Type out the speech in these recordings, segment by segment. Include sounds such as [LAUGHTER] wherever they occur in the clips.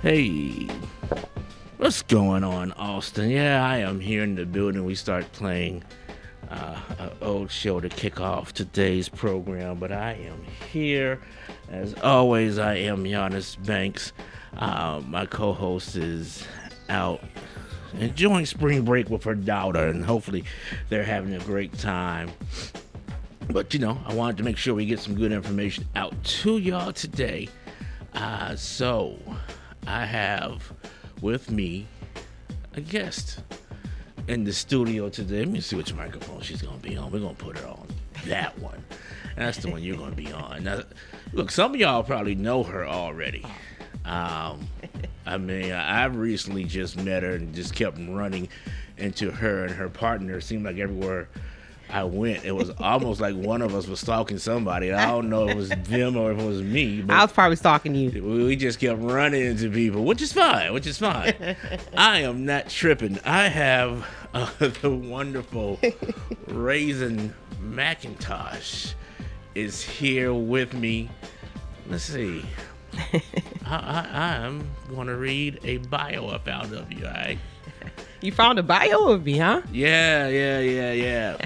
Hey, what's going on, Austin? Yeah, I am here in the building. We start playing uh, an old show to kick off today's program, but I am here. As always, I am Giannis Banks. Uh, my co host is out enjoying spring break with her daughter, and hopefully they're having a great time. But you know, I wanted to make sure we get some good information out to y'all today. Uh, so, I have with me a guest in the studio today. Let me see which microphone she's gonna be on. We're gonna put her on that one. That's the one you're gonna be on. Now, look, some of y'all probably know her already. Um, I mean, I've recently just met her and just kept running into her and her partner. It seemed like everywhere I went, it was almost like one of us was stalking somebody. I don't know if it was them or if it was me. I was probably stalking you. We just kept running into people, which is fine, which is fine. [LAUGHS] I am not tripping. I have uh, [LAUGHS] the wonderful Raasin McIntosh is here with me. Let's see. [LAUGHS] I, I, I am going to read a bio about of you, all right? You found a bio of me, huh? Yeah, yeah, yeah, yeah.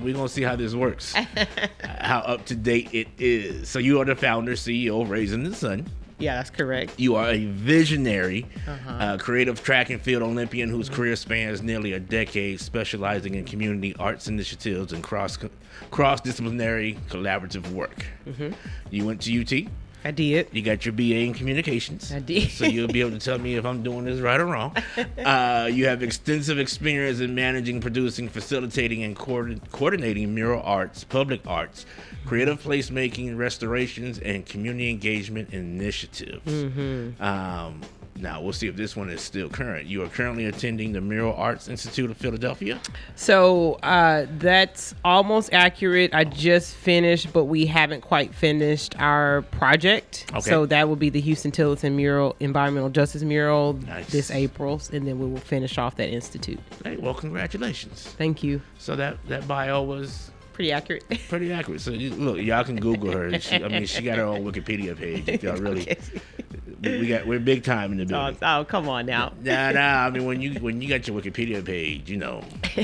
We're going to see how this works, [LAUGHS] how up to date it is. So, you are the founder, CEO of Raising the Sun. Yeah, that's correct. You are a visionary, uh-huh. uh, creative track and field Olympian whose mm-hmm. career spans nearly a decade, specializing in community arts initiatives and cross cross disciplinary collaborative work. Mm-hmm. You went to UT. I did. You got your BA in communications. I did. So you'll be able to tell me if I'm doing this right or wrong. [LAUGHS] Uh, you have extensive experience in managing, producing, facilitating, and coordin- coordinating mural arts, public arts, creative placemaking, restorations, and community engagement initiatives. Mm-hmm. Um, now we'll see if this one is still current. You are currently attending the Mural Arts Institute of Philadelphia. So uh, that's almost accurate. I just finished, but we haven't quite finished our project. Okay. So that will be the Huston Tillotson mural, environmental justice mural, Nice. this April, and then we will finish off that institute. Hey, well, congratulations. Thank you. So that that bio was Pretty accurate. [LAUGHS] pretty accurate. So you, look, y'all can Google her. She, I mean, she got her own Wikipedia page. If y'all really, Okay. we got we're big time in the oh, building. oh, come on now. Nah, nah. I mean, when you when you got your Wikipedia page, you know, [LAUGHS]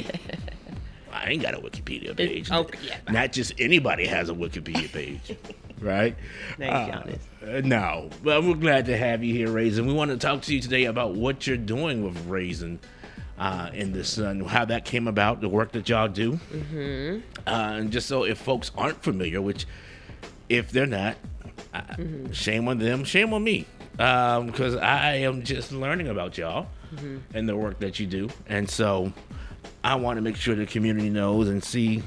I ain't got a Wikipedia page. okay, yeah. Not just anybody has a Wikipedia page, right? Thanks, Uh, no, but we're glad to have you here, Raasin. We want to talk to you today about what you're doing with Raasin uh, in the Sun, how that came about, the work that y'all do, mm-hmm. uh, and just so if folks aren't familiar, which if they're not, uh, shame on them, shame on me, because I am just learning about y'all and the work that you do, and so I want to make sure the community knows and see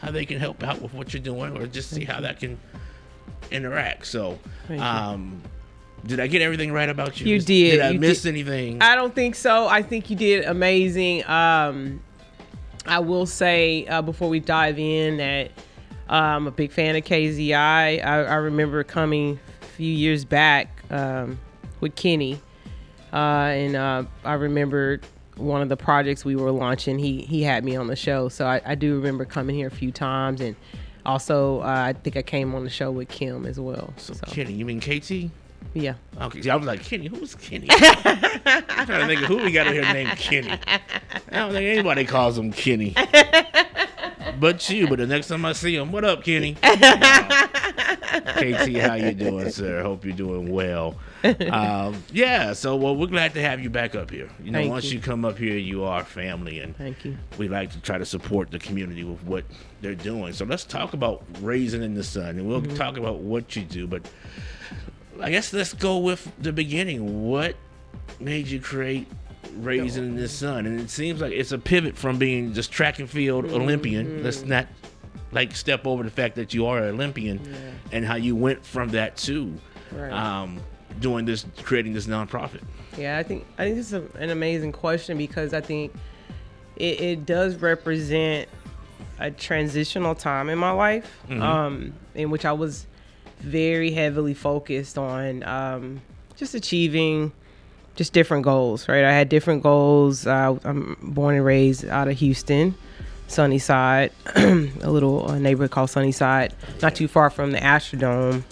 how they can help out with what you're doing, or just see how that can interact. So, um, did I get everything right about you? You did, Did I miss did. anything? I don't think so. I think you did amazing. Um, I will say uh, before we dive in that uh, I'm a big fan of KAZI. I, I remember coming a few years back um, with Kenny, uh, and uh, I remember one of the projects we were launching. He he had me on the show, so I, I do remember coming here a few times, and also uh, I think I came on the show with Kim as well. so, So, Kenny, you mean KT? Yeah. Okay, see, I was like, Kenny, who's Kenny? I'm trying to think of who we got in here named Kenny. I don't think anybody calls him Kenny. But you, but the next time I see him, what up, Kenny? [LAUGHS] KT, how you doing, sir? Hope you're doing well. Um, yeah, so well, we're glad to have you back up here. You know, Thank once you. you come up here, you are family, and Thank you. we like to try to support the community with what they're doing. So let's talk about Raasin in the sun, and we'll talk about what you do. But I guess let's go with the beginning. What made you create Raasin in the Sun? And it seems like it's a pivot from being just track and field Olympian. Let's not like step over the fact that you are an Olympian and how you went from that to Right. um, doing this, creating this nonprofit. Yeah, I think I think this is a, an amazing question because I think it, it does represent a transitional time in my life, um, in which I was very heavily focused on um, just achieving just different goals. Right, I had different goals. Uh, I'm born and raised out of Houston, Sunnyside, [CLEARS THROAT] a little uh, neighborhood called Sunnyside, not too far from the Astrodome,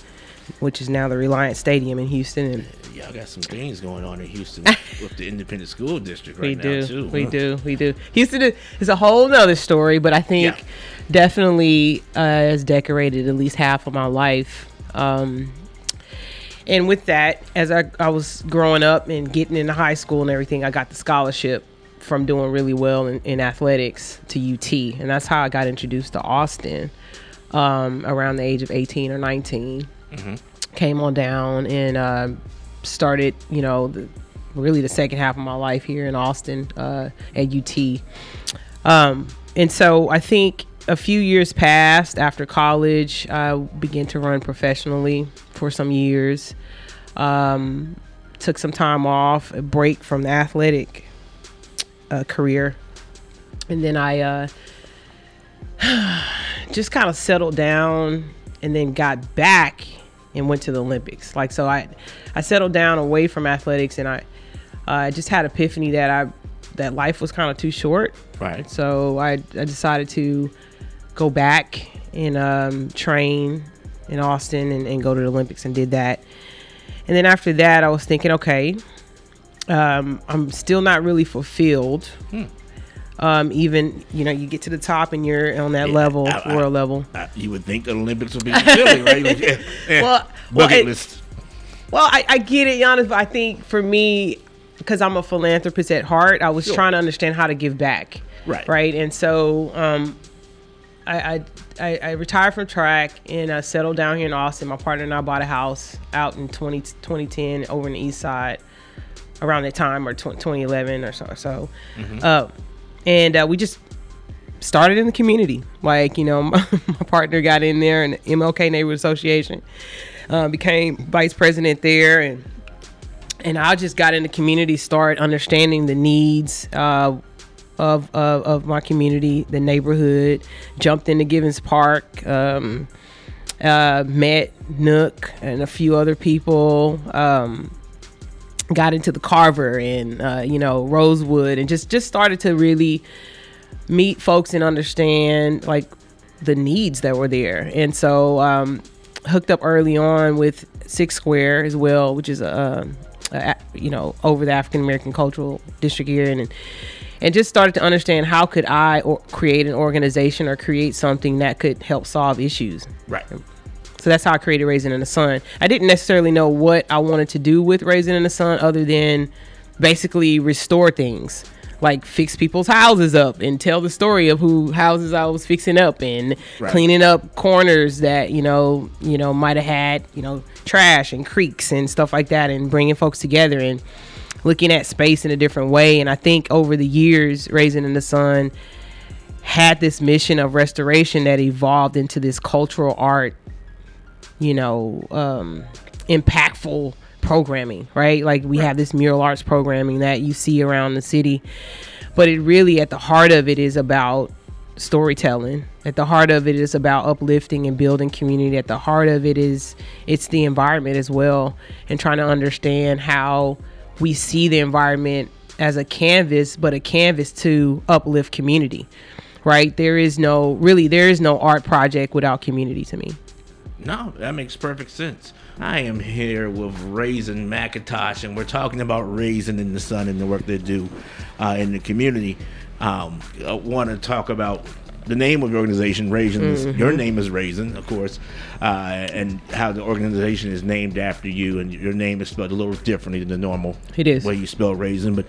which is now the Reliant Stadium in Houston, and y'all got some things going on in Houston [LAUGHS] with the independent school district we right do, now too. we huh? do, we do. Houston is, is a whole nother story, but I think Yeah. definitely uh, has decorated at least half of my life. Um, and with that, as I, I was growing up and getting into high school and everything, I got the scholarship from doing really well in, in athletics to UT, and that's how I got introduced to Austin um, around the age of 18 or 19. Came on down and uh, started, you know, the, really the second half of my life here in Austin uh, at UT. Um, and so I think a few years passed after college. I began to run professionally for some years. Um, took some time off, a break from the athletic uh, career, and then I uh, [SIGHS] just kind of settled down, and then got back and went to the Olympics. Like so, I I settled down away from athletics, and I I just had epiphany that I that life was kind of too short. Right. So I, I decided to go back and um, train in Austin and, and go to the Olympics and did that. And then after that, I was thinking, okay, um, I'm still not really fulfilled. Hmm. Um, even you know, you get to the top and you're on that level, I- I- world level. Uh, you would think the Olympics would be fulfilling, right? Like, [LAUGHS] yeah, yeah. Well- well, bucket it- list. Well, I, I get it, Giannis, but I think for me, because I'm a philanthropist at heart, I was Sure. trying to understand how to give back. Right. Right. And so um, I, I, I, retired from track and I settled down here in Austin. My partner and I bought a house out in 20, 2010 over in the east side around that time or 20, 2011 or so. Or so. Uh, and uh, we just started in the community. Like, you know, [LAUGHS] my, my partner got in there in the MLK Neighborhood Association, uh, became vice president there. And and I just got in the community, start understanding the needs uh, of, of of my community, the neighborhood. Jumped into Givens Park, um, uh, met Nook and a few other people. Um, got into the Carver and uh, you know Rosewood, and just just started to really meet folks and understand like the needs that were there. And so um, hooked up early on with Six Square as well, which is a, you know over the African American Cultural District here, and and just started to understand how could I or create an organization or create something that could help solve issues. Right. So that's how I created Raasin in the Sun. I didn't necessarily know what I wanted to do with Raasin in the Sun other than basically restore things. Like fix people's houses up and tell the story of who houses I was fixing up and Right. cleaning up corners that you know you know might have had you know trash and creeks and stuff like that and bringing folks together and looking at space in a different way. And I think over the years, Raasin in the Sun had this mission of restoration that evolved into this cultural art you know, um, impactful programming, right? Like we have this mural arts programming that you see around the city, but it really, at the heart of it, is about storytelling. At the heart of it is about uplifting and building community. At the heart of it is it's the environment as well, and trying to understand how we see the environment as a canvas, but a canvas to uplift community. Right? There is no really there is no art project without community to me. No, that makes perfect sense. I am here with Raasin McIntosh, and we're talking about Raasin in the Sun and the work they do uh, in the community. Um, I want to talk about the name of your organization, Raasin. is- Your name is Raasin, of course, uh, and how the organization is named after you, and your name is spelled a little differently than the normal It is. way you spell Raisin. But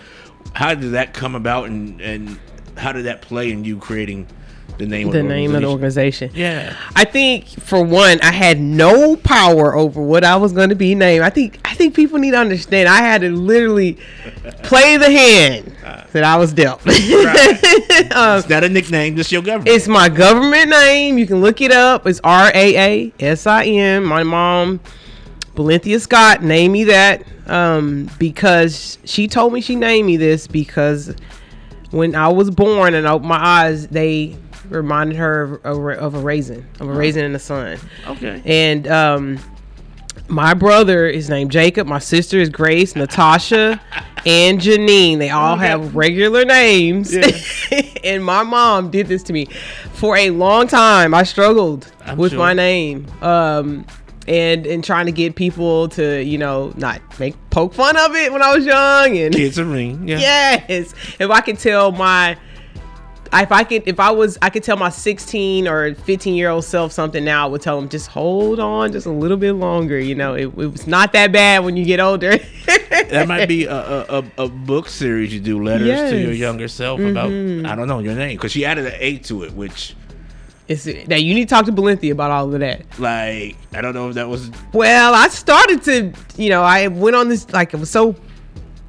how did that come about, and, and how did that play in you creating the name the of the name of the organization? Yeah. I think for one, I had no power over what I was going to be named. I think I think people need to understand. I had to literally [LAUGHS] play the hand that I was dealt. [LAUGHS] It's not a nickname, just your government. it's my government name. You can look it up. It's R A A S I N. My mom, Valenthia Scott, named me that um, because she told me she named me this because when I was born and opened my eyes, they reminded her of a, of a raisin, of a raisin in the sun. okay. And um, my brother is named Jacob. My sister is Grace, Natasha, [LAUGHS] and Janine. They all Okay. have regular names. [LAUGHS] and my mom did this to me for a long time. I struggled I'm with sure. my name. Um, and and trying to get people to you know not make poke fun of it when I was young and Kids are mean. Yeah. [LAUGHS] yes if I could tell my if I could if I was I could tell my 16 or 15 year old self something now I would tell them just hold on just a little bit longer you know? It, it was not that bad when you get older. [LAUGHS] That might be [LAUGHS] a, a, a, book series you do letters to your younger self about mm-hmm. I don't know your name because she added an A to it, which it's now you need to talk to Valenthia about all of that. Like I don't know if that was Well, I started to, you know, I went on this like it was so,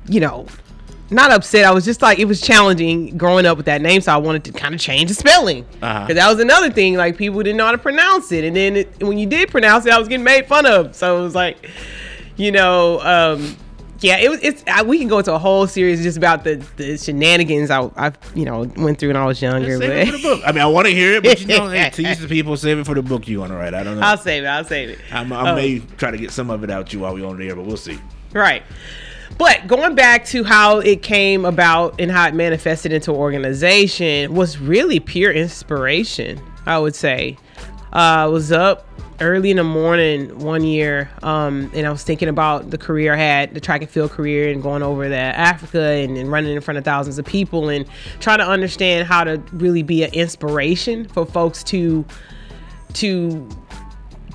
you know, not upset. I was just like it was challenging growing up with that name, so I wanted to kind of change the spelling because Uh-huh. that was another thing. Like people didn't know how to pronounce it, and then it, when you did pronounce it, I was getting made fun of. So it was like, you know, um, yeah, it was. It's I, we can go into a whole series just about the the shenanigans I I you know went through when I was younger. save it for the book. I mean, I want to hear it, but you know, hey, [LAUGHS] tease the people, save it for the book you want to write. I don't know. I'll save it. I'll save it. I'm, I Oh. may try to get some of it out you while we're on the air, but we'll see. Right. But going back to how it came about and how it manifested into organization was really pure inspiration, I would say. Uh, I was up early in the morning one year um, and I was thinking about the career I had, the track and field career, and going over to Africa and, and running in front of thousands of people and trying to understand how to really be an inspiration for folks to to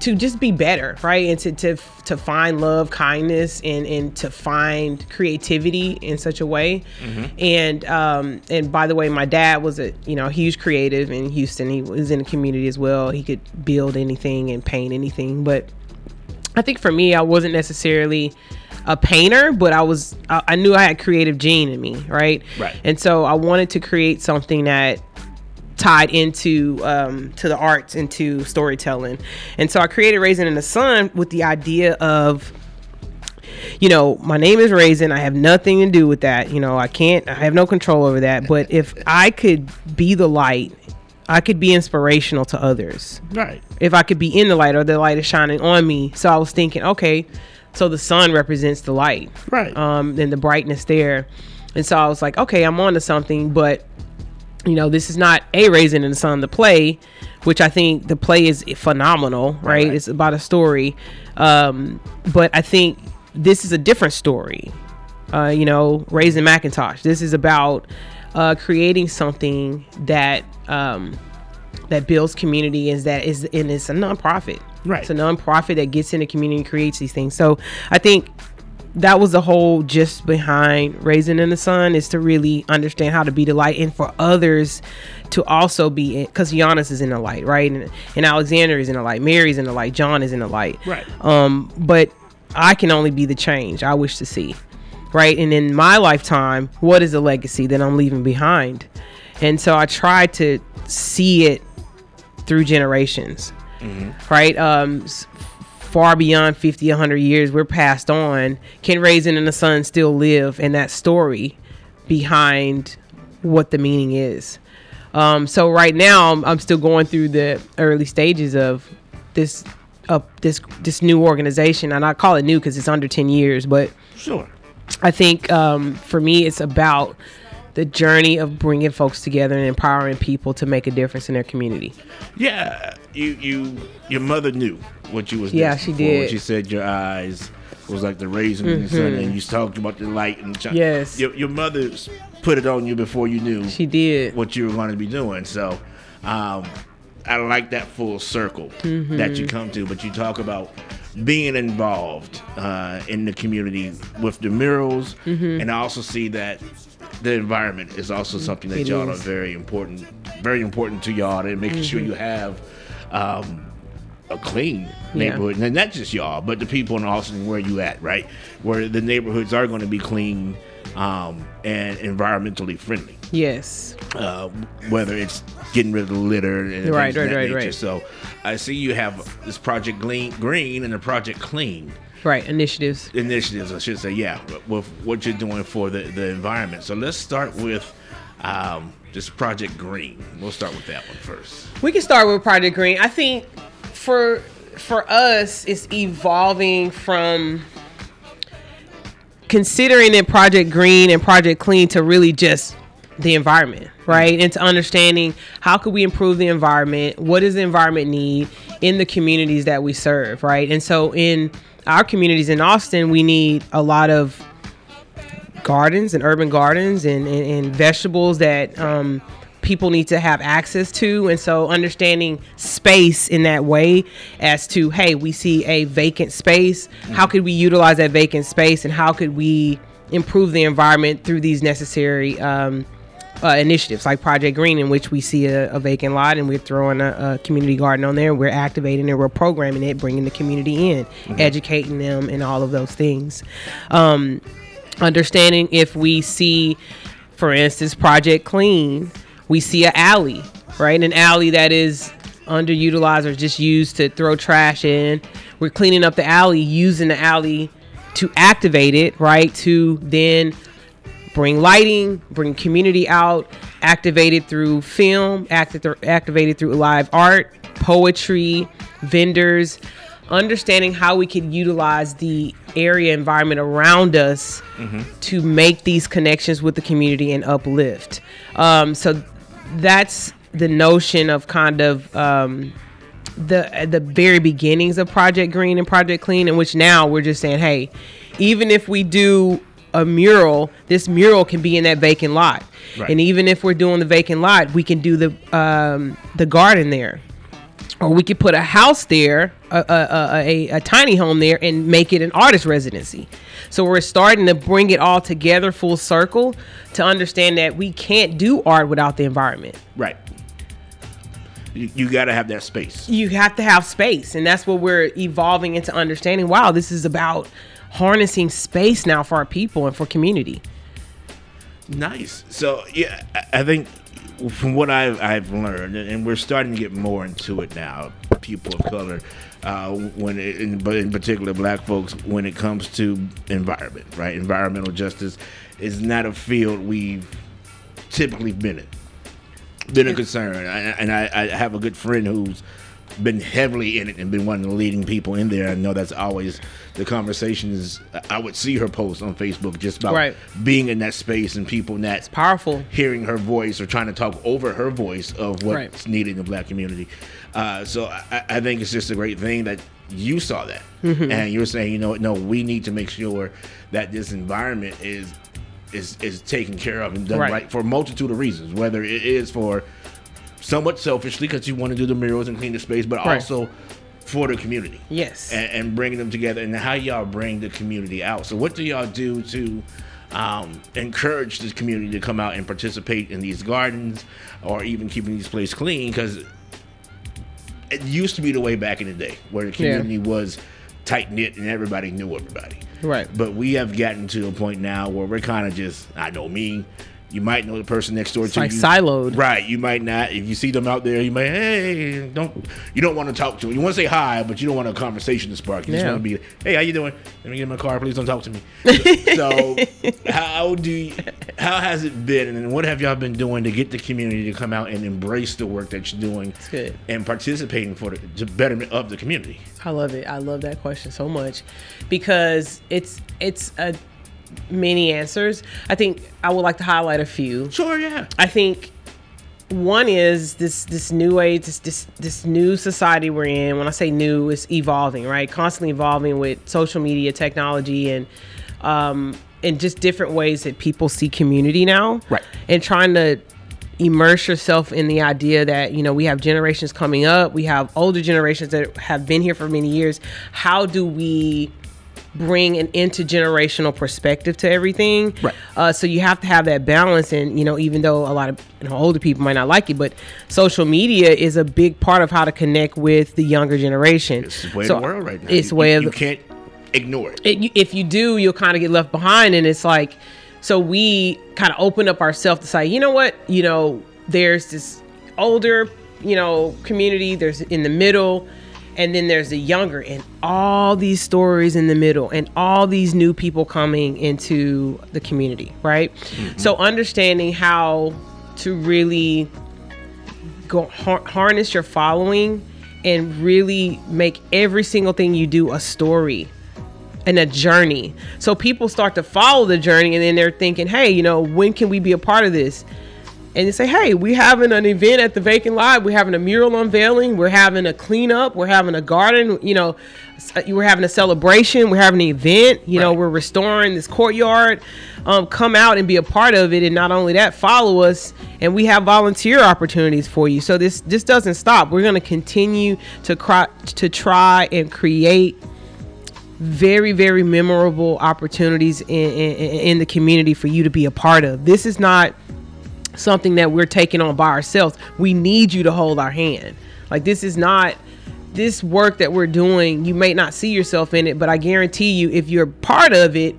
to just be better, right? And to to to find love, kindness, and and to find creativity in such a way. And um and by the way, my dad was a you know huge creative in Houston. He was in the community as well. He could build anything and paint anything, but I think for me, I wasn't necessarily a painter, but I was I, I knew I had creative gene in me, right? Right. And so I wanted to create something that tied into um, to the arts into storytelling and so i created Raasin in the sun with the idea of you know my name is Raasin i have nothing to do with that you know i can't i have no control over that but if i could be the light i could be inspirational to others Right. if I could be in the light or the light is shining on me. So I was thinking, okay, so the sun represents the light, Right. Um, and the brightness there. And so I was like, okay, I'm on to something, but you know, this is not a raisin in the sun the play, which I think the play is phenomenal, right? Right. It's about a story. Um, but I think this is a different story. Uh, you know, Raasin McIntosh. This is about uh, creating something that um, that builds community is that is and it's a nonprofit. Right. It's a nonprofit that gets in the community and creates these things. So I think that was the whole gist behind Raasin in the Sun is to really understand how to be the light and for others to also be in because Giannis is in the light, right? And, and Alexander is in the light, Mary's in the light, John is in the light. Right. Um, but I can only be the change I wish to see. Right. And in my lifetime, what is the legacy that I'm leaving behind? And so I try to see it through generations. Right. Um, far beyond 50, 100 years, we're passed on. Can Raasin in the Sun still live in that story behind what the meaning is? Um, so right now, I'm, I'm still going through the early stages of this of this this new organization, and I call it new because it's under 10 years, but Sure. I think um, for me, it's about the journey of bringing folks together and empowering people to make a difference in their community. Yeah, you you your mother knew what you was. Yeah, she. When did. She said your eyes was like the raisin in the sun, and you talked about the light and the. Mm-hmm. Yes. Your, your mother put it on you before you knew She did. what you were going to be doing. So, um, I like that full circle Mm-hmm. that you come to. But you talk about being involved uh, in the community with the murals, and I also see that the environment is also something that. It y'all are very important, very important to y'all, and making sure Mm-hmm. you have. Um, a clean Yeah. neighborhood, and not just y'all, but the people in Austin where you at, right? Where the neighborhoods are going to be clean um, and environmentally friendly Yes. uh, whether it's getting rid of the litter and Right, right, right, nature. right. So I see you have this project Green, Green and the project Clean Right. Initiatives. initiatives. I should say, yeah, with what you're doing for the, the environment. So let's start with um, this project Green. We'll start with that one first. We can start with Project Green. I think for for us, it's evolving from considering it Project Green and Project Clean to really just the environment, right? Into understanding how could we improve the environment? What does the environment need in the communities that we serve, right? And so in our communities in Austin, we need a lot of gardens and urban gardens and, and, and vegetables that um, people need to have access to. And so understanding space in that way as to, hey, we see a vacant space. How could we utilize that vacant space and how could we improve the environment through these necessary um, uh, initiatives like Project Green, in which we see a, a vacant lot and we're throwing a, a, community garden on there. We're activating it, we're programming it, bringing the community in, mm-hmm. educating them, and all of those things. Um, understanding if we see, for instance, Project Clean, we see an alley, right? An alley that is underutilized or just used to throw trash in. We're cleaning up the alley, using the alley to activate it, right? To then bring lighting, bring community out, activated through film, acti- activated through live art, poetry, vendors, understanding how we can utilize the area environment around us mm-hmm. to make these connections with the community and uplift. Um, so that's the notion of kind of um, the the very beginnings of Project Green and Project Clean, in which now we're just saying, hey, even if we do a mural, this mural can be in that vacant lot, right. and even if we're doing the vacant lot, we can do the um, the garden there or we could put a house there, a, a, a, a, tiny home there, and make it an artist residency. So we're starting to bring it all together full circle to understand that we can't do art without the environment. Right. You, you got to have that space. You have to have space. And that's what we're evolving into understanding. Wow, this is about harnessing space now for our people and for community. Nice. So, yeah, I think from what I've, I've learned, and we're starting to get more into it now, people of color, uh, when it, in, but in particular black folks, when it comes to environment, right? Environmental justice is not a field we've typically been in, been a concern. and I, I have a good friend who's been heavily in it and been one of the leading people in there. I know that's always the conversations. I would see her post on Facebook just about right. being in that space and people not it's powerful hearing her voice or trying to talk over her voice of what's right. needed in the black community. Uh, so I, I, think it's just a great thing that you saw that mm-hmm. and you're saying, you know, no, we need to make sure that this environment is is is taken care of and done right, right for a multitude of reasons, whether it is for somewhat selfishly because you want to do the murals and clean the space, but right. also for the community. Yes. And, and, bringing them together and how y'all bring the community out. So what do y'all do to um, encourage the community to come out and participate in these gardens or even keeping these places clean? Because it used to be the way back in the day where the community yeah. was tight knit and everybody knew everybody. Right. But we have gotten to a point now where we're kind of just, I know me, you might know the person next door it's to like you. siloed. Right. You might not. If you see them out there, you may, hey, don't. You don't want to talk to them. You want to say hi, but you don't want a conversation to spark. You yeah. just want to be, hey, how you doing? Let me get in my car. Please don't talk to me. [LAUGHS] so, how do you, how has it been, and what have y'all been doing to get the community to come out and embrace the work that you're doing and participating for the, betterment of the community? I love it. I love that question so much because it's it's a many answers. I think I would like to highlight a few. Sure, yeah. I think one is this this new age, this this this new society we're in. When I say new, it's evolving, right? Constantly evolving with social media, technology, and um, and just different ways that people see community now. Right. And trying to immerse yourself in the idea that you know we have generations coming up we have older generations that have been here for many years how do we bring an intergenerational perspective to everything. Right. Uh, so you have to have that balance, and you know, even though a lot of you know, older people might not like it, but social media is a big part of how to connect with the younger generation. It's the way so of the world right now. It's you, way you, of you can't ignore it. it. If you do, you'll kind of get left behind, and it's like, so we kind of open up ourselves to say, you know what, you know, there's this older, you know, community. There's in the middle and then there's the younger and all these stories in the middle and all these new people coming into the community right mm-hmm. so understanding how to really go har- harness your following and really make every single thing you do a story and a journey. So people start to follow the journey and then they're thinking, hey, you know, when can we be a part of this? And they say, hey, we're having an event at the vacant lot. We're having a mural unveiling. We're having a cleanup. We're having a garden. You know, we're having a celebration. We're having an event. You know, we're restoring this courtyard. Um, come out and be a part of it. And not only that, follow us. And we have volunteer opportunities for you. So this this doesn't stop. We're going to continue to cry, to try and create very very memorable opportunities in, in in the community for you to be a part of this is not something that we're taking on by ourselves. We need you to hold our hand. Like this is not this work that we're doing you may not see yourself in it but i guarantee you if you're part of it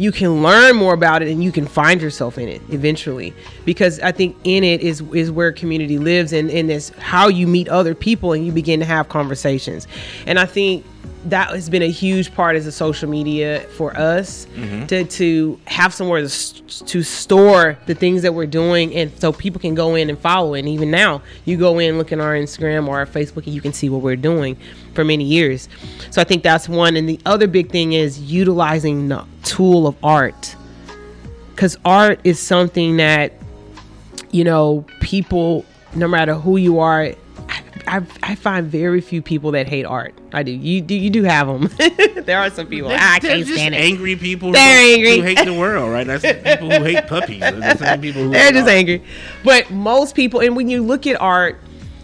you can learn more about it and you can find yourself in it eventually. Because i think in it is is where community lives and and it's how you meet other people and you begin to have conversations. And i think that has been a huge part as a social media for us mm-hmm. to to have somewhere to, to store the things that we're doing and so people can go in and follow. It and even now you go in look at our instagram or our facebook and you can see what we're doing for many years. So i think that's one. And the other big thing is utilizing the tool of art. Because art is something that you know people no matter who you are I, I, I find very few people that hate art i do you do you do have them [LAUGHS] there are some people "Ah, i They're can't just stand it angry people They're who, angry. who hate the world, right? That's the people who hate puppies. Those are the same people who they're just art. angry but most people and when you look at art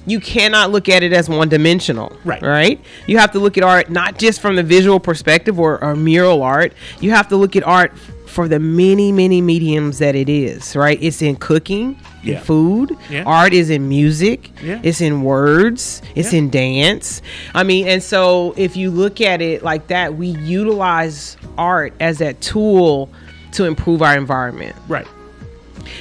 you cannot look at it as one dimensional Right. right you have to look at art not just from the visual perspective or, or mural art you have to look at art for the many many mediums that it is right it's in cooking in food Yeah. art is in music Yeah. it's in words it's Yeah. in dance i mean and so if you look at it like that we utilize art as that tool to improve our environment Right.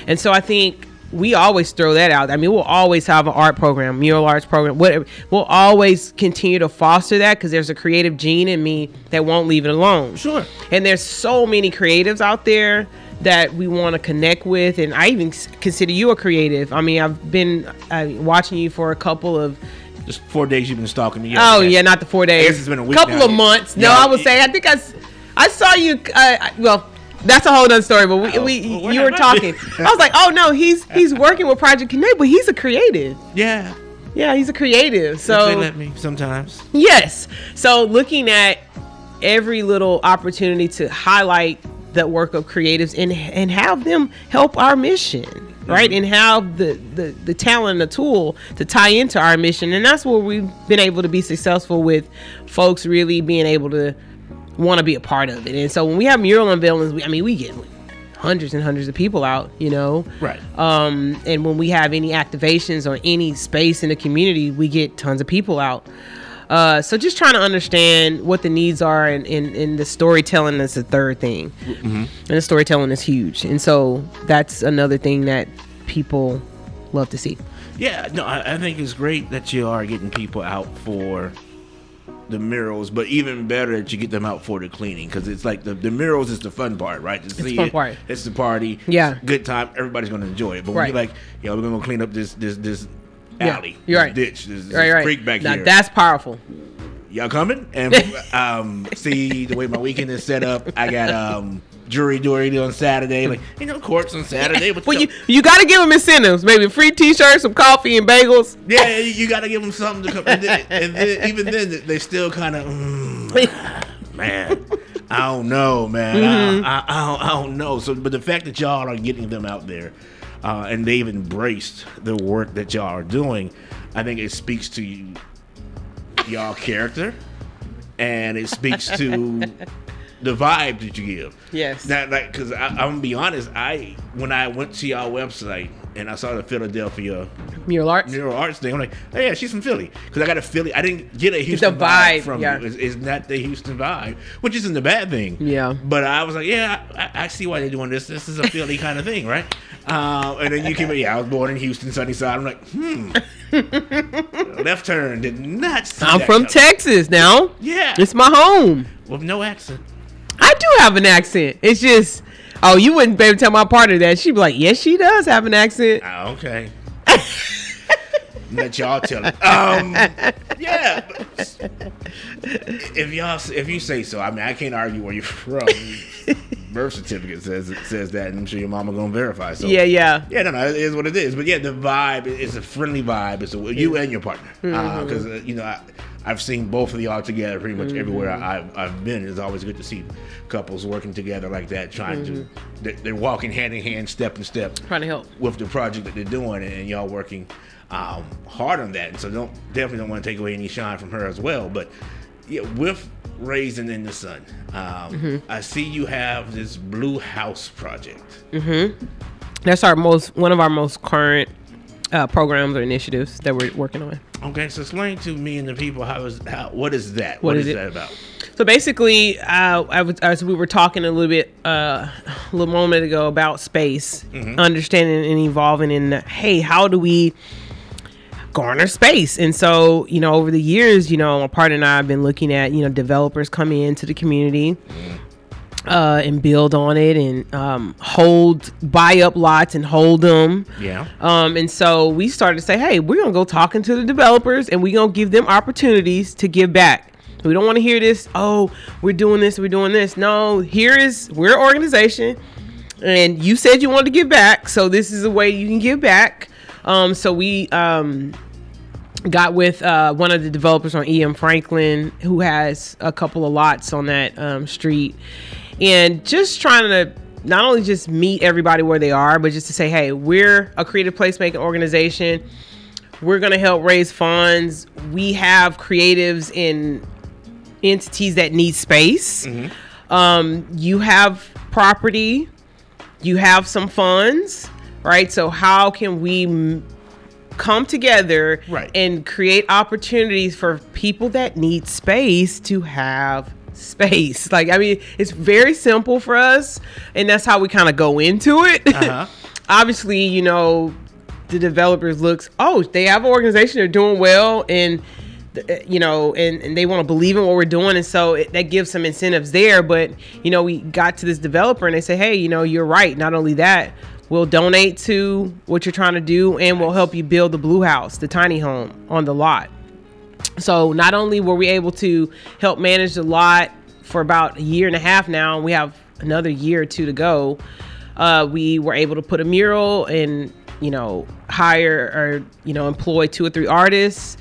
and so I think we always throw that out. I mean, we'll always have an art program, mural arts program, whatever. We'll always continue to foster that because there's a creative gene in me that won't leave it alone. Sure. And there's so many creatives out there that we want to connect with. And I even consider you a creative. I mean, I've been uh, watching you for a couple of Just four days you've been stalking me. Oh yeah, not the four days. guess it's been a week Couple now. of months. No, Yeah, I would say. I think I, I saw you. Uh, well, that's a whole other story. But we, Oh, we well, you were talking. I was like, oh no, he's he's working with Project Connect, but he's a creative. Yeah. Yeah, he's a creative. So they let me sometimes. yes. So looking at every little opportunity to highlight the work of creatives and and have them help our mission right? And have the, the the talent and the tool to tie into our mission. And that's where we've been able to be successful with folks really being able to want to be a part of it. And so when we have mural unveilings we, i mean we get hundreds and hundreds of people out you know? Right. um, and when we have any activations or any space in the community, we get tons of people out. Uh, so just trying to understand what the needs are, and, and, and the storytelling is the third thing, and the storytelling is huge, and so that's another thing that people love to see. Yeah, no, I, I think it's great that you are getting people out for the murals, but even better that you get them out for the cleaning because it's like the, the murals is the fun part, right? To see fun it, part. It's the party. Yeah. good time. Everybody's gonna enjoy it. But when Right. you're like, yo, we're gonna clean up this this this Yeah, alley, you're right. ditch, this, this Right, right. creek back now here. that's powerful. Y'all coming? And [LAUGHS] um, see the way my weekend is set up. I got um jury duty on Saturday. Like you know, courts on Saturday. But [LAUGHS] Well, you you got to give them incentives, maybe free T-shirts, some coffee, and bagels. Yeah, you, you got to give them something to come. And, then, and then, even then, they still kind of, mm, [LAUGHS] man. I don't know, man. Mm-hmm. I, I, I, don't, I don't know. So, but the fact that y'all are getting them out there, uh, and they've embraced the work that y'all are doing, I think it speaks to you, y'all character, and it speaks to [LAUGHS] the vibe that you give. Yes. That like, cause I, I'm gonna be honest. I when I went to y'all website and I saw the Philadelphia Mural arts. mural arts thing. I'm like, oh yeah, she's from Philly because I got a Philly. I didn't get a Houston vibe, from yeah. you. It's, it's not the Houston vibe, which isn't a bad thing. Yeah. But I was like, yeah, I, I see why they're doing this. This is a Philly kind of thing, right? Uh, and then you came, yeah, I was born in Houston, Sunnyside. I'm like, hmm. [LAUGHS] Left turn did not. I'm from coming. Texas now. Yeah, It's my home. with no accent. I do have an accent. It's just, oh, you wouldn't be able to tell my partner that. She'd be like, yes, she does have an accent. Ah, okay. [LAUGHS] Let y'all tell it. Um, yeah. [LAUGHS] If y'all, if you say so, I mean, I can't argue where you're from. Birth certificate says it says that, and I'm sure your mama gonna verify. So Yeah, yeah. yeah, no, no, it is what it is. But yeah, the vibe is a friendly vibe. It's a, you and your partner, because uh, you know I, I've seen both of y'all together pretty much everywhere I, I've, I've been. It's always good to see couples working together like that, trying to they're, they're walking hand in hand, step in step, Trying to help. with the project that they're doing, and y'all working um, hard on that. And so don't definitely don't want to take away any shine from her as well. But yeah, with Raasin in the sun, um, I see you have this Blue House project. That's our most one of our most current uh, programs or initiatives that we're working on. Okay, so explain to me and the people how is how what is that? What what is is, that about? So basically, uh, I was, as we were talking a little bit uh, a little moment ago about space, understanding and evolving in the, hey, how do we garner space? And so, you know, over the years, you know, my partner and I have been looking at, you know, developers coming into the community. Uh, and build on it and um, hold buy up lots and hold them Yeah. um, and so we started to say, hey, we're gonna go talking to the developers and we're gonna give them opportunities to give back. We don't want to hear this, oh, we're doing this, we're doing this. No, here is we're an organization and you said you wanted to give back, so this is a way you can give back. Um, so we um got with uh, one of the developers on EM Franklin who has a couple of lots on that um, street. And just trying to not only just meet everybody where they are but just to say hey we're a creative placemaking organization. We're going to help raise funds. We have creatives in entities that need space. Um, you have property. You have some funds right? So how can we m- come together Right. and create opportunities for people that need space to have space [LAUGHS] like i mean it's very simple for us and that's how we kind of go into it [LAUGHS] Uh-huh. obviously you know the developers looks oh they have an organization they're doing well and you know and, and they want to believe in what we're doing and so it, that gives some incentives there but you know we got to this developer and they say hey you know you're right not only that we'll donate to what you're trying to do and we'll help you build the blue house the tiny home on the lot so not only were we able to help manage the lot for about a year and a half now, and we have another year or two to go. Uh, we were able to put a mural and you know hire or you know employ two or three artists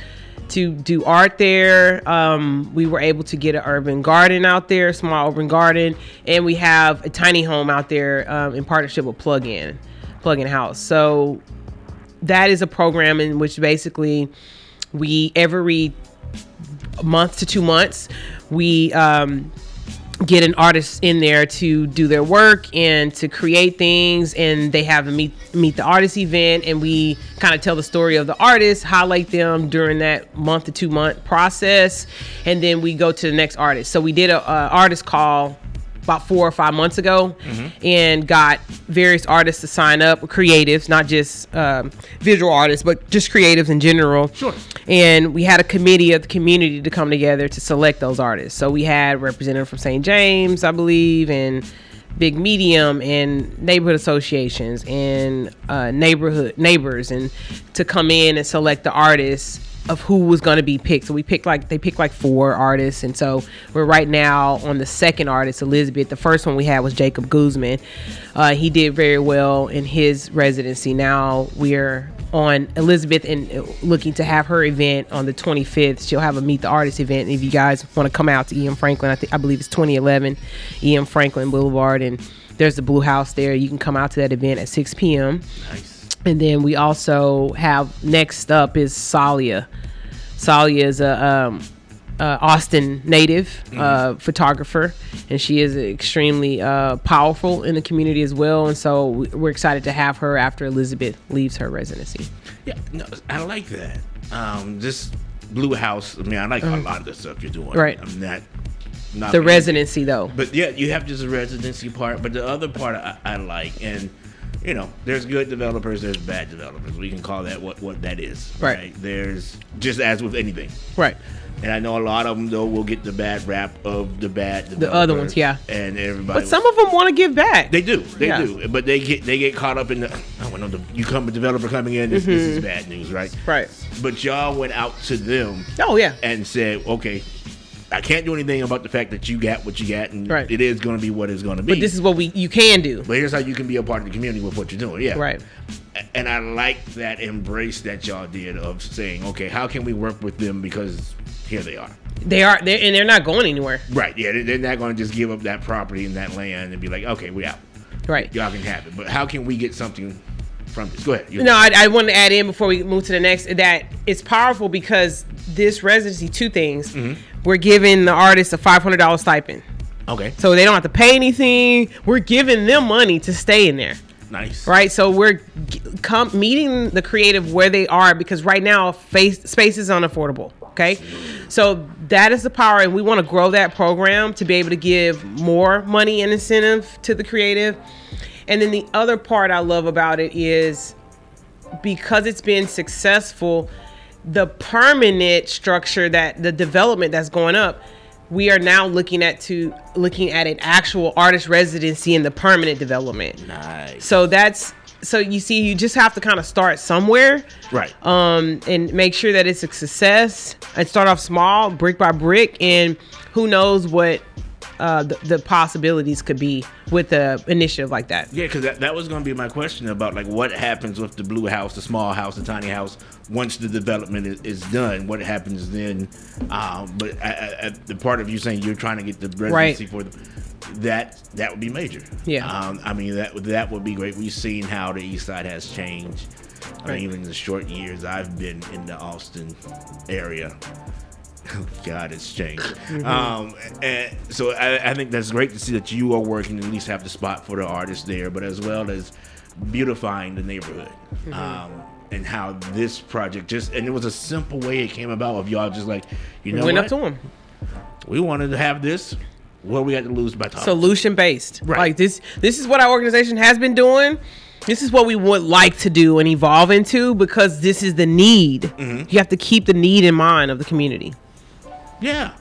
to do art there. Um, we were able to get an urban garden out there, small urban garden, and we have a tiny home out there um, in partnership with Plug In, Plug In House. So that is a program in which basically we every month to two months we um, get an artist in there to do their work and to create things and they have a meet meet the artist event and we kind of tell the story of the artist highlight them during that month to two month process and then we go to the next artist. So we did a, a artist call about four or five months ago and got various artists to sign up creatives not just um, visual artists but just creatives in general. Sure. and we had a committee of the community to come together to select those artists. So we had representative from st james i believe and big medium and neighborhood associations and uh, neighborhood neighbors and to come in and select the artists of who was going to be picked. So we picked like they picked like four artists. And so we're right now on the second artist elizabeth. The first one we had was jacob guzman. Uh, he did very well in his residency. Now we're on elizabeth and uh, looking to have her event on the 25th she'll have a meet the artist event. If you guys want to come out to em franklin i think i believe it's 2011 em franklin boulevard. And there's the blue house there. You can come out to that event at 6 p.m Nice. And then we also have next up is Salia. Salia is a um, uh, Austin native uh, photographer, and she is extremely uh, powerful in the community as well. And so we- we're excited to have her after Elizabeth leaves her residency. Yeah, no, I like that. Um, this Blue House. I mean, I like a lot of the stuff you're doing. Mm. Right. I'm not. not The residency, though. But yeah, you have just a residency part, but the other part I, I like, and you know, there's good developers, there's bad developers. We can call that what what that is. Right. There's just as with anything, Right. and I know a lot of them though will get the bad rap of the bad. The other ones, yeah. And everybody. But some of them want to give back. They do, they Yeah. do, but they get they get caught up in the. I don't know. The, you come a developer coming in, this, this Mm-hmm. is bad news, right? right. but y'all went out to them Oh yeah. and said, okay, I can't do anything about the fact that you got what you got, and Right. it is going to be what it's going to be. But this is what we you can do. But here's how you can be a part of the community with what you're doing. Yeah. Right. And I like that embrace that y'all did of saying, okay, how can we work with them because here they are. They are they and they're not going anywhere. Right. Yeah. they- They're not going to just give up that property and that land and be like, okay, we out. Right. Y'all can have it. But how can we get something from this? Go ahead. No, I, I want to add in before we move to the next that it's powerful because this residency, two things. Mm-hmm. We're giving the artist a five hundred dollars stipend, Okay. so they don't have to pay anything. We're giving them money to stay in there, Nice. right? So we're g- come meeting the creative where they are because right now face, space is unaffordable. Okay, so that is the power, and we want to grow that program to be able to give more money and incentive to the creative. And then the other part I love about it is because it's been successful, the permanent structure that the development that's going up, we are now looking at to looking at an actual artist residency in the permanent development. Nice. So that's so you see, you just have to kind of start somewhere, Right. um, and make sure that it's a success. And start off small, brick by brick, and who knows what uh, the, the possibilities could be with the initiative like that. Yeah, because that, that was going to be my question about like what happens with the blue house, the small house, the tiny house once the development is, is done. What happens then? Um, but I, I, I- the part of you saying you're trying to get the residency Right. for them that that would be major. Yeah. Um, I mean that that would be great. We've seen how the East Side has changed. I Right. mean, even in the short years I've been in the Austin area. [LAUGHS] God, it's changed. Mm-hmm. Um, and so I, I think that's great to see that you are working at least have the spot for the artists there, but as well as beautifying the neighborhood. Mm-hmm. Um, and how this project just and it was a simple way it came about of y'all just like you know Went what up to them. we wanted to have this what we got to lose by talking solution based. Right. Like this this is what our organization has been doing. This is what we would like to do and evolve into because this is the need. Mm-hmm. You have to keep the need in mind of the community. Yeah,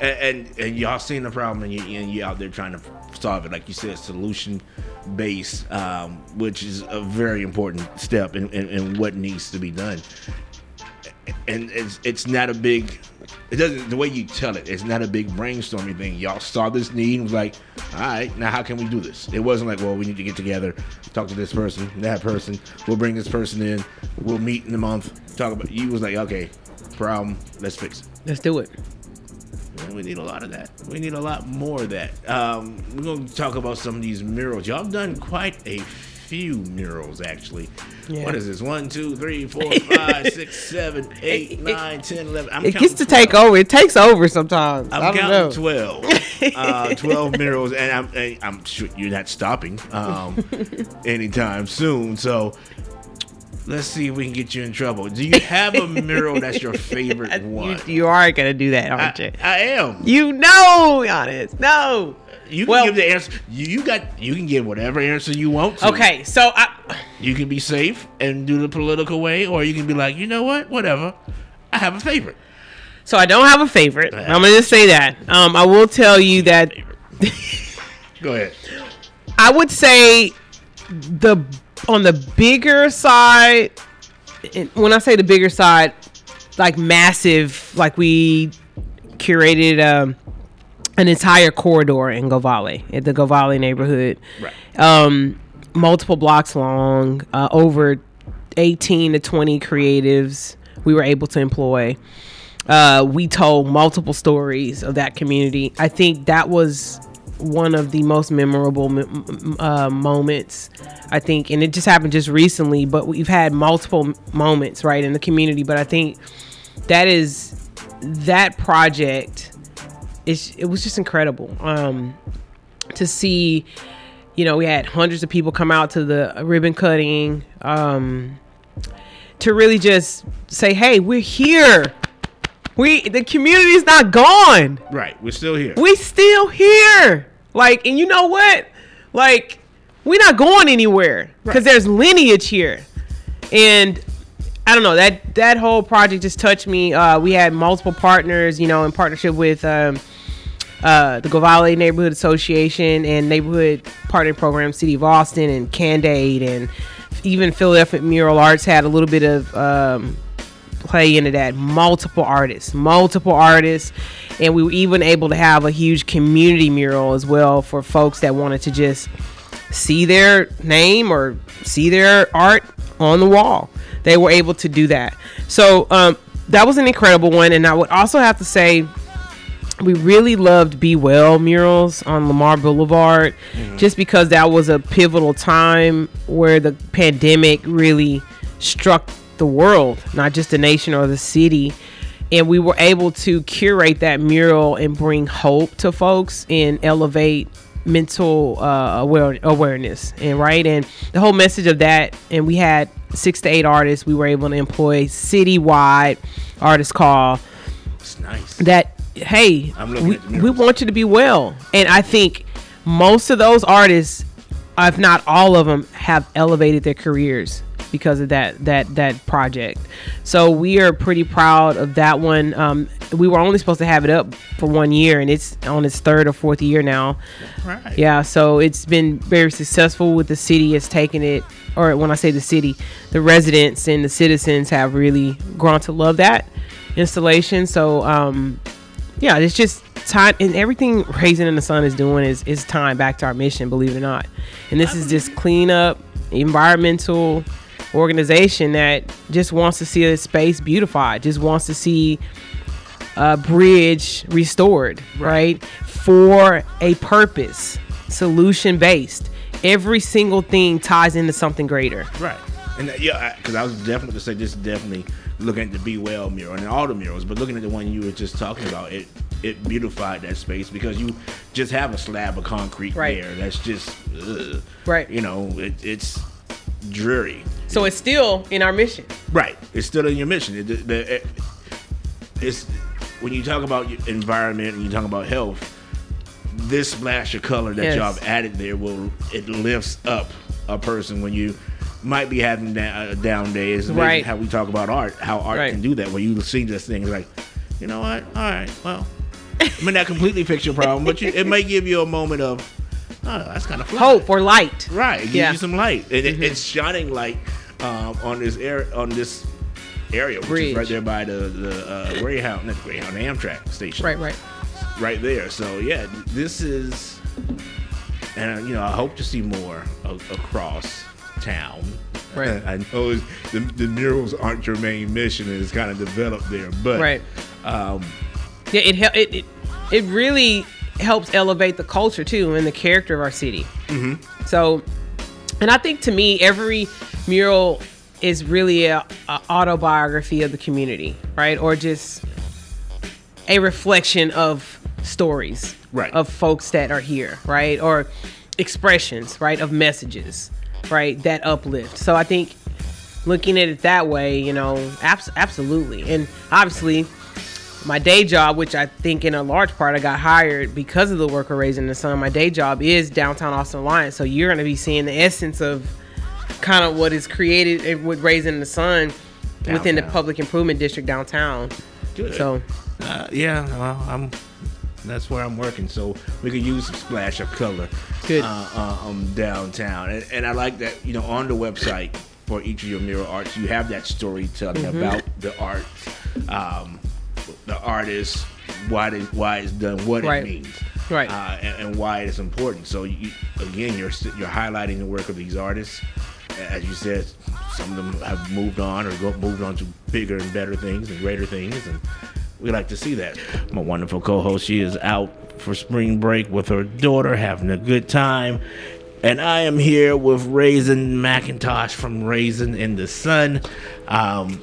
and and, and y'all seen the problem, and you and you out there trying to solve it, like you said, solution based, um, which is a very important step in, in, in what needs to be done. And it's it's not a big. It doesn't the way you tell it. It's not a big brainstorming thing. Y'all saw this need and was like, all right, now how can we do this? It wasn't like, well, we need to get together, talk to this person, that person. We'll bring this person in. We'll meet in a month. Talk about. You was like, okay, problem. Let's fix it. Let's do it. We need a lot of that. We need a lot more of that. Um, we're going to talk about some of these murals. Y'all have done quite a few murals, actually. Yeah. What is this? One, two, three, four, [LAUGHS] five, six, seven, eight, It- nine, ten, eleven. I'm It gets to counting take over. It takes over sometimes. I'm I don't counting know. 12. [LAUGHS] Uh, 12 murals, and I'm, I'm sure you're not stopping um, [LAUGHS] anytime soon. So let's see if we can get you in trouble. Do you have a mural that's your [LAUGHS] favorite one? You, you are gonna do that, aren't you? I, I am. You know, honest. No. You can Well- give the answer. You, you got. You can give whatever answer you want to. Okay, so I You can be safe and do the political way, or you can be like, you know what, whatever. I have a favorite. so I don't have a favorite. I'm gonna just say that. Um, I will tell you that Go ahead. [LAUGHS] I would say the on the bigger side. When I say the bigger side, like massive, like we curated um, an entire corridor in Govalle, at the Govalle neighborhood. Right. Um, multiple blocks long, uh, over 18 to 20 creatives we were able to employ. Uh, we told multiple stories of that community. I think that was one of the most memorable uh, moments. I think, and it just happened just recently, but we've had multiple moments right in the community. But I think that is that project. Is it was just incredible um, to see. You know, we had hundreds of people come out to the ribbon cutting um, to really just say, "Hey, we're here. We the community is not gone." Right. We're still here. we still here. Like, and you know what? Like, we're not going anywhere because there's lineage here. And I don't know that that whole project just touched me. Uh, we had multiple partners, you know, in partnership with um, uh, the Govalle Neighborhood Association and Neighborhood Partner Program, City of Austin, and Candade, and even Philadelphia Mural Arts had a little bit of um, play into that. Multiple artists, multiple artists, and we were even able to have a huge community mural as well for folks that wanted to just see their name or see their art on the wall. They were able to do that. So um, that was an incredible one, and I would also have to say we really loved Be Well murals on Lamar Boulevard mm-hmm. just because that was a pivotal time where the pandemic really struck the world, not just the nation or the city. And we were able to curate that mural and bring hope to folks and elevate mental uh, aware- awareness. And right, and the whole message of that, and we had six to eight artists. We were able to employ citywide artist call. It's nice. That hey, we, we want you to be well. And I think most of those artists, if not all of them, have elevated their careers because of that that that project. So we are pretty proud of that one. Um, we were only supposed to have it up for one year, and it's on its third or fourth year now. Right. Yeah. So it's been very successful. With the city has taken it, or when I say the city, the residents and the citizens have really grown to love that installation. So um, yeah, it's just time and everything [LAUGHS] Raasin in the Sun is doing is is time back to our mission, believe it or not. And this is just clean up environmental organization that just wants to see a space beautified, just wants to see a bridge restored, right? right? For a purpose, solution based. Every single thing ties into something greater. Right. And uh, yeah, because I was definitely going to say this is definitely looking at the Be Well mural and all the murals, but looking at the one you were just talking about, it it beautified that space because you just have a slab of concrete right. there. That's just ugh. right. You know, it, it's dreary. So it's still in our mission. Right. It's still in your mission. It, the, it, it's when you talk about environment and you talk about health. This splash of color that yes. y'all have added there will it lifts up a person when you might be having a down day. Is right. how we talk about art, how art right. can do that, where you see this thing like, you know what? All right, well, I mean that completely fix your problem, but you, it may give you a moment of, oh, that's kind of hope or light. Right, it gives yeah. you some light, and mm-hmm. it, it's shining light um, on this air on this area, which Bridge. is right there by the the uh, Greyhound, not Greyhound, the Amtrak station. Right, right, right there. So yeah, this is, and you know, I hope to see more across town. Right. I know the, the murals aren't your main mission, and it's kind of developed there, but right. Um, yeah, it, it it it really helps elevate the culture too and the character of our city. Mm-hmm. So, and I think to me, every mural is really a, a autobiography of the community, right? Or just a reflection of stories, right, of folks that are here, right, or expressions, right, of messages right? That uplift. So I think looking at it that way, you know, abs- absolutely. And obviously, my day job, which I think in a large part I got hired because of the work of Raasin the Sun, my day job is downtown Austin Alliance. So you're going to be seeing the essence of kind of what is created with Raasin the Sun downtown. within the public improvement district downtown. Good. So, uh, yeah, well, I'm that's where I'm working, so we could use some splash of color. Good. Uh, uh, um, downtown, and, and I like that. You know, on the website for each of your mural arts, you have that storytelling mm-hmm. about the art, um, the artist, why they, why it's done, what right. it means, right, uh, and, and, why it's important. So you, again, you're you're highlighting the work of these artists. As you said, some of them have moved on or go, moved on to bigger and better things and greater things, and we like to see that. My wonderful co host, she is out for spring break with her daughter, having a good time. And I am here with Raasin McIntosh from Raasin in the Sun. Um,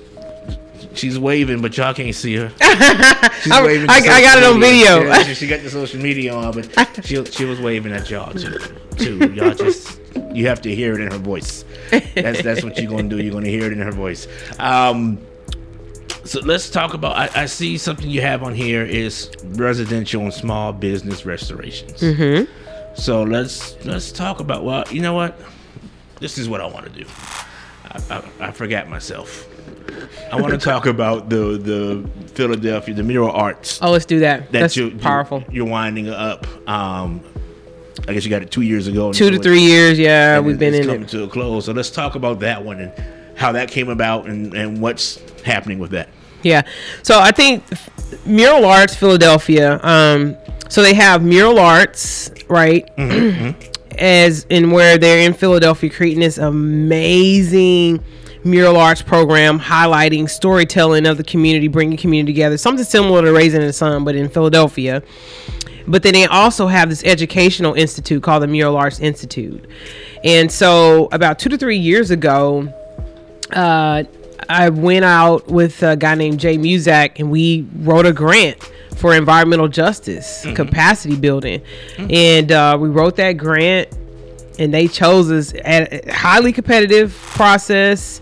she's waving, but y'all can't see her. [LAUGHS] She's waving. I, I, got it on video. Yeah, she, she, got the social media on, but she she was waving at y'all too. Too. Y'all just you have to hear it in her voice. That's that's what you're gonna do. You're gonna hear it in her voice. Um, so let's talk about. I, I, see something you have on here is residential and small business restorations. Mm-hmm. So let's let's talk about. Well, you know what? This is what I want to do. I, I, I forgot myself. I want [LAUGHS] to talk about the the Philadelphia the mural arts. Oh, let's do that. that That's you, powerful. You, are winding up. Um, I guess you got it two years ago. Two to three years. Yeah, we've been in coming it. to a close. So let's talk about that one and how that came about and, and what's happening with that. Yeah. So I think Mural Arts Philadelphia. Um, so they have Mural Arts, right? [CLEARS THROAT] As in where they're in Philadelphia, creating this amazing mural arts program highlighting storytelling of the community, bringing community together. Something similar to Raasin the Sun, but in Philadelphia. But then they also have this educational institute called the Mural Arts Institute. And so about two to three years ago, uh, I went out with a guy named Jay Muzak and we wrote a grant for environmental justice capacity building. And uh, we wrote that grant and they chose us at a highly competitive process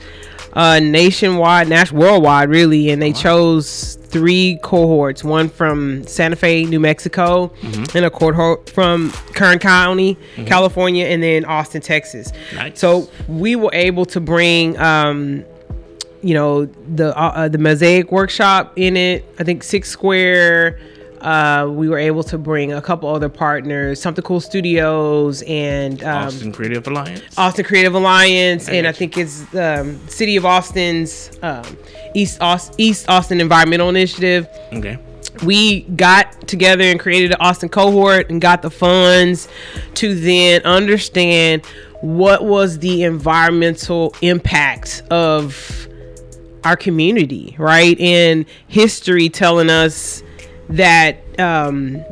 uh, nationwide, national, worldwide, really. And they chose three cohorts: one from Santa Fe, New Mexico, and a cohort from Kern County, California, and then Austin, Texas. Nice. So we were able to bring. Um, you know the uh, uh, the mosaic workshop in it. I think Six Square. Uh, we were able to bring a couple other partners, Something Cool Studios, and um, Austin Creative Alliance. Austin Creative Alliance, and I think it's um, City of Austin's um, East Aus- East Austin Environmental Initiative Okay. we got together and created an Austin cohort and got the funds to then understand what was the environmental impact of our community, right? And history telling us that um,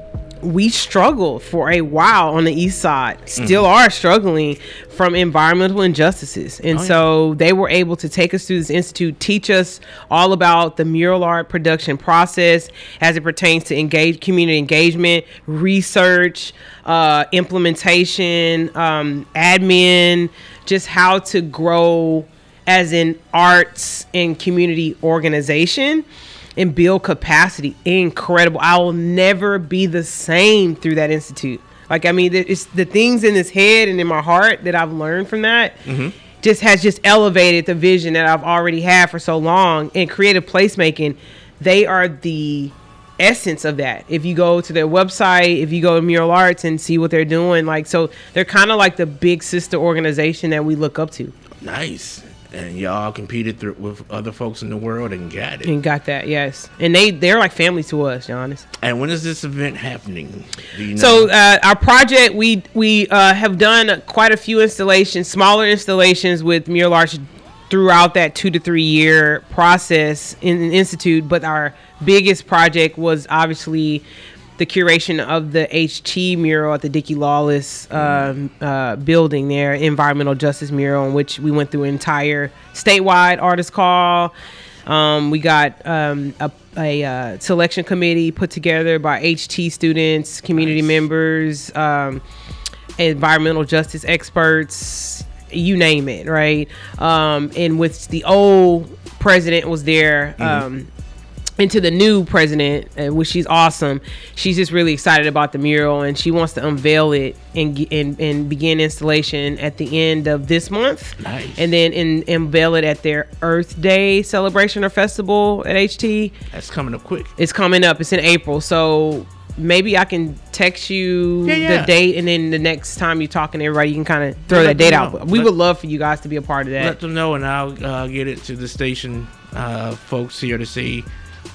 we struggled for a while on the east side, still are struggling from environmental injustices. And so they were able to take us through this institute, teach us all about the mural art production process as it pertains to engage community engagement, research, uh, implementation, um, admin, just how to grow as an arts and community organization and build capacity. Incredible. I will never be the same through that institute. Like I mean, it's the things in this head and in my heart that I've learned from that. Mm-hmm. Just has just elevated the vision that I've already had for so long. And creative placemaking, they are the essence of that. If you go to their website, if you go to Mural Arts and see what they're doing, like so, they're kind of like the big sister organization that we look up to. Nice. And y'all competed through, with other folks in the world and got it. And got that, yes. And they they're like family to us, Giannis. And when is this event happening? You know? So uh, our project, we we uh, have done quite a few installations, smaller installations with mural arts throughout that two to three year process in the institute. But our biggest project was obviously the curation of the HT mural at the Dickie Lawless um, uh, building there, environmental justice mural, in which we went through an entire statewide artist call. Um, we got um, a, a uh, selection committee put together by HT students, community Nice. members, um, environmental justice experts, you name it, right? Um, and with the old president was there. Into the new president, uh, which she's awesome. She's just really excited about the mural, and she wants to unveil it and and, and begin installation at the end of this month. Nice. And then in, unveil it at their Earth Day celebration or festival at HT. That's coming up quick. It's coming up. It's in April, so maybe I can text you Yeah, yeah. the date, and then the next time you're talking to everybody, you can kind of throw Let that date them out. know. We Let- would love for you guys to be a part of that. Let them know, and I'll uh, get it to the station uh, folks here to see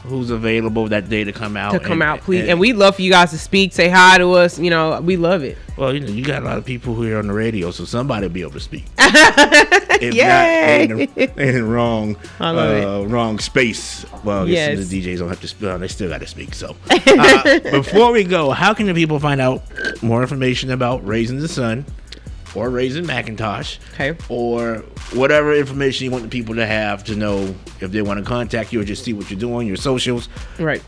who's available that day to come out. to come and- out, please. And, we'd love for you guys to speak, say hi to us. You know, we love it. Well, you know, you got a lot of people who are on the radio, so somebody will be able to speak. [LAUGHS] if Yay! not, in the, in the wrong, uh, wrong space. Well, I guess Yes. the DJs don't have to. Uh, they still got to speak. So, [LAUGHS] uh, before we go, how can the people find out more information about Raasin the Sun or Raasin McIntosh? Okay. Or whatever information you want the people to have to know if they want to contact you or just see what you're doing, your socials. Right.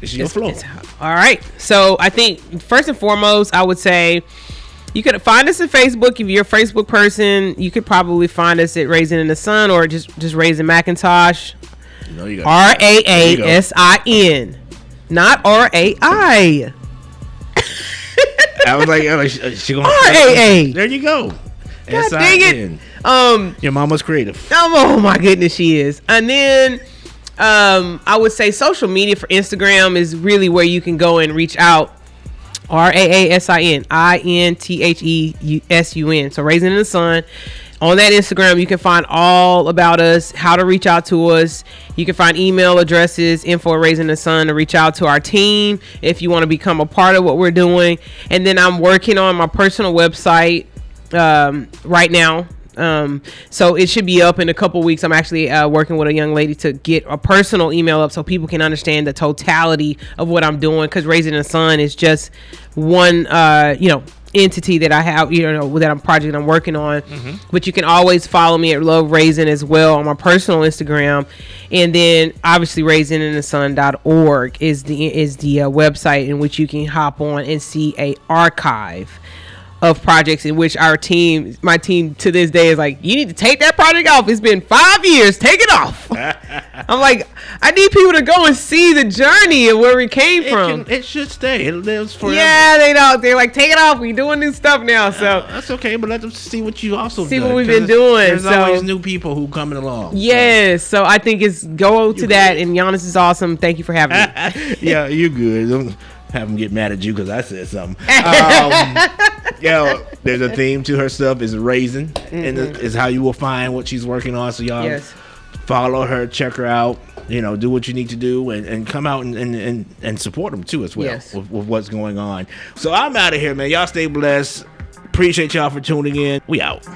It's your flow. all right. So I think first and foremost, I would say you could find us at Facebook. If you're a Facebook person, you could probably find us at Raasin in the Sun or just just Raasin McIntosh. You know, you got R A A. S I N, not R A I. [LAUGHS] I was like, oh, she, she gonna R-A-A. There you go. God dang it. Um. Your mama's creative. Oh, oh my goodness, she is. And then um, I would say social media for Instagram is really where you can go and reach out. R A A S I N I N T H E S U N. So Raasin in the Sun on that Instagram, you can find all about us, how to reach out to us. You can find email addresses, info Raasin the Sun to reach out to our team if you want to become a part of what we're doing. And then I'm working on my personal website um, right now. Um, so it should be up in a couple weeks. I'm actually uh, working with a young lady to get a personal email up so people can understand the totality of what I'm doing. Because Raasin the Sun is just one, uh, you know, entity that I have, you know, that I'm project I'm working on. Mm-hmm. But you can always follow me at Love Raasin as well on my personal Instagram, and then obviously raasininthesun.org is the is the uh, website in which you can hop on and see a archive of projects in which our team, my team to this day is like, you need to take that project off. It's been five years. Take it off. [LAUGHS] I'm like, I need people to go and see the journey of where we came it from. Can, it should stay. It lives forever. Yeah, they don't. They're like, take it off. We doing new stuff now. So uh, that's okay, but let them see what you also see done, what we've been doing. There's so, always new people who coming along. Yes. So. so I think it's go to that. And Giannis is awesome. Thank you for having me. [LAUGHS] yeah, you're good [LAUGHS] have them get mad at you because I said something. [LAUGHS] Um, [LAUGHS] yeah, there's a theme to her stuff. Is Raasin, mm-hmm. and is how you will find what she's working on. So y'all yes. follow her, check her out. You know, do what you need to do, and, and come out and, and, and, and support them too as well yes. with, with what's going on. So I'm out of here, man. Y'all stay blessed. Appreciate y'all for tuning in. We out.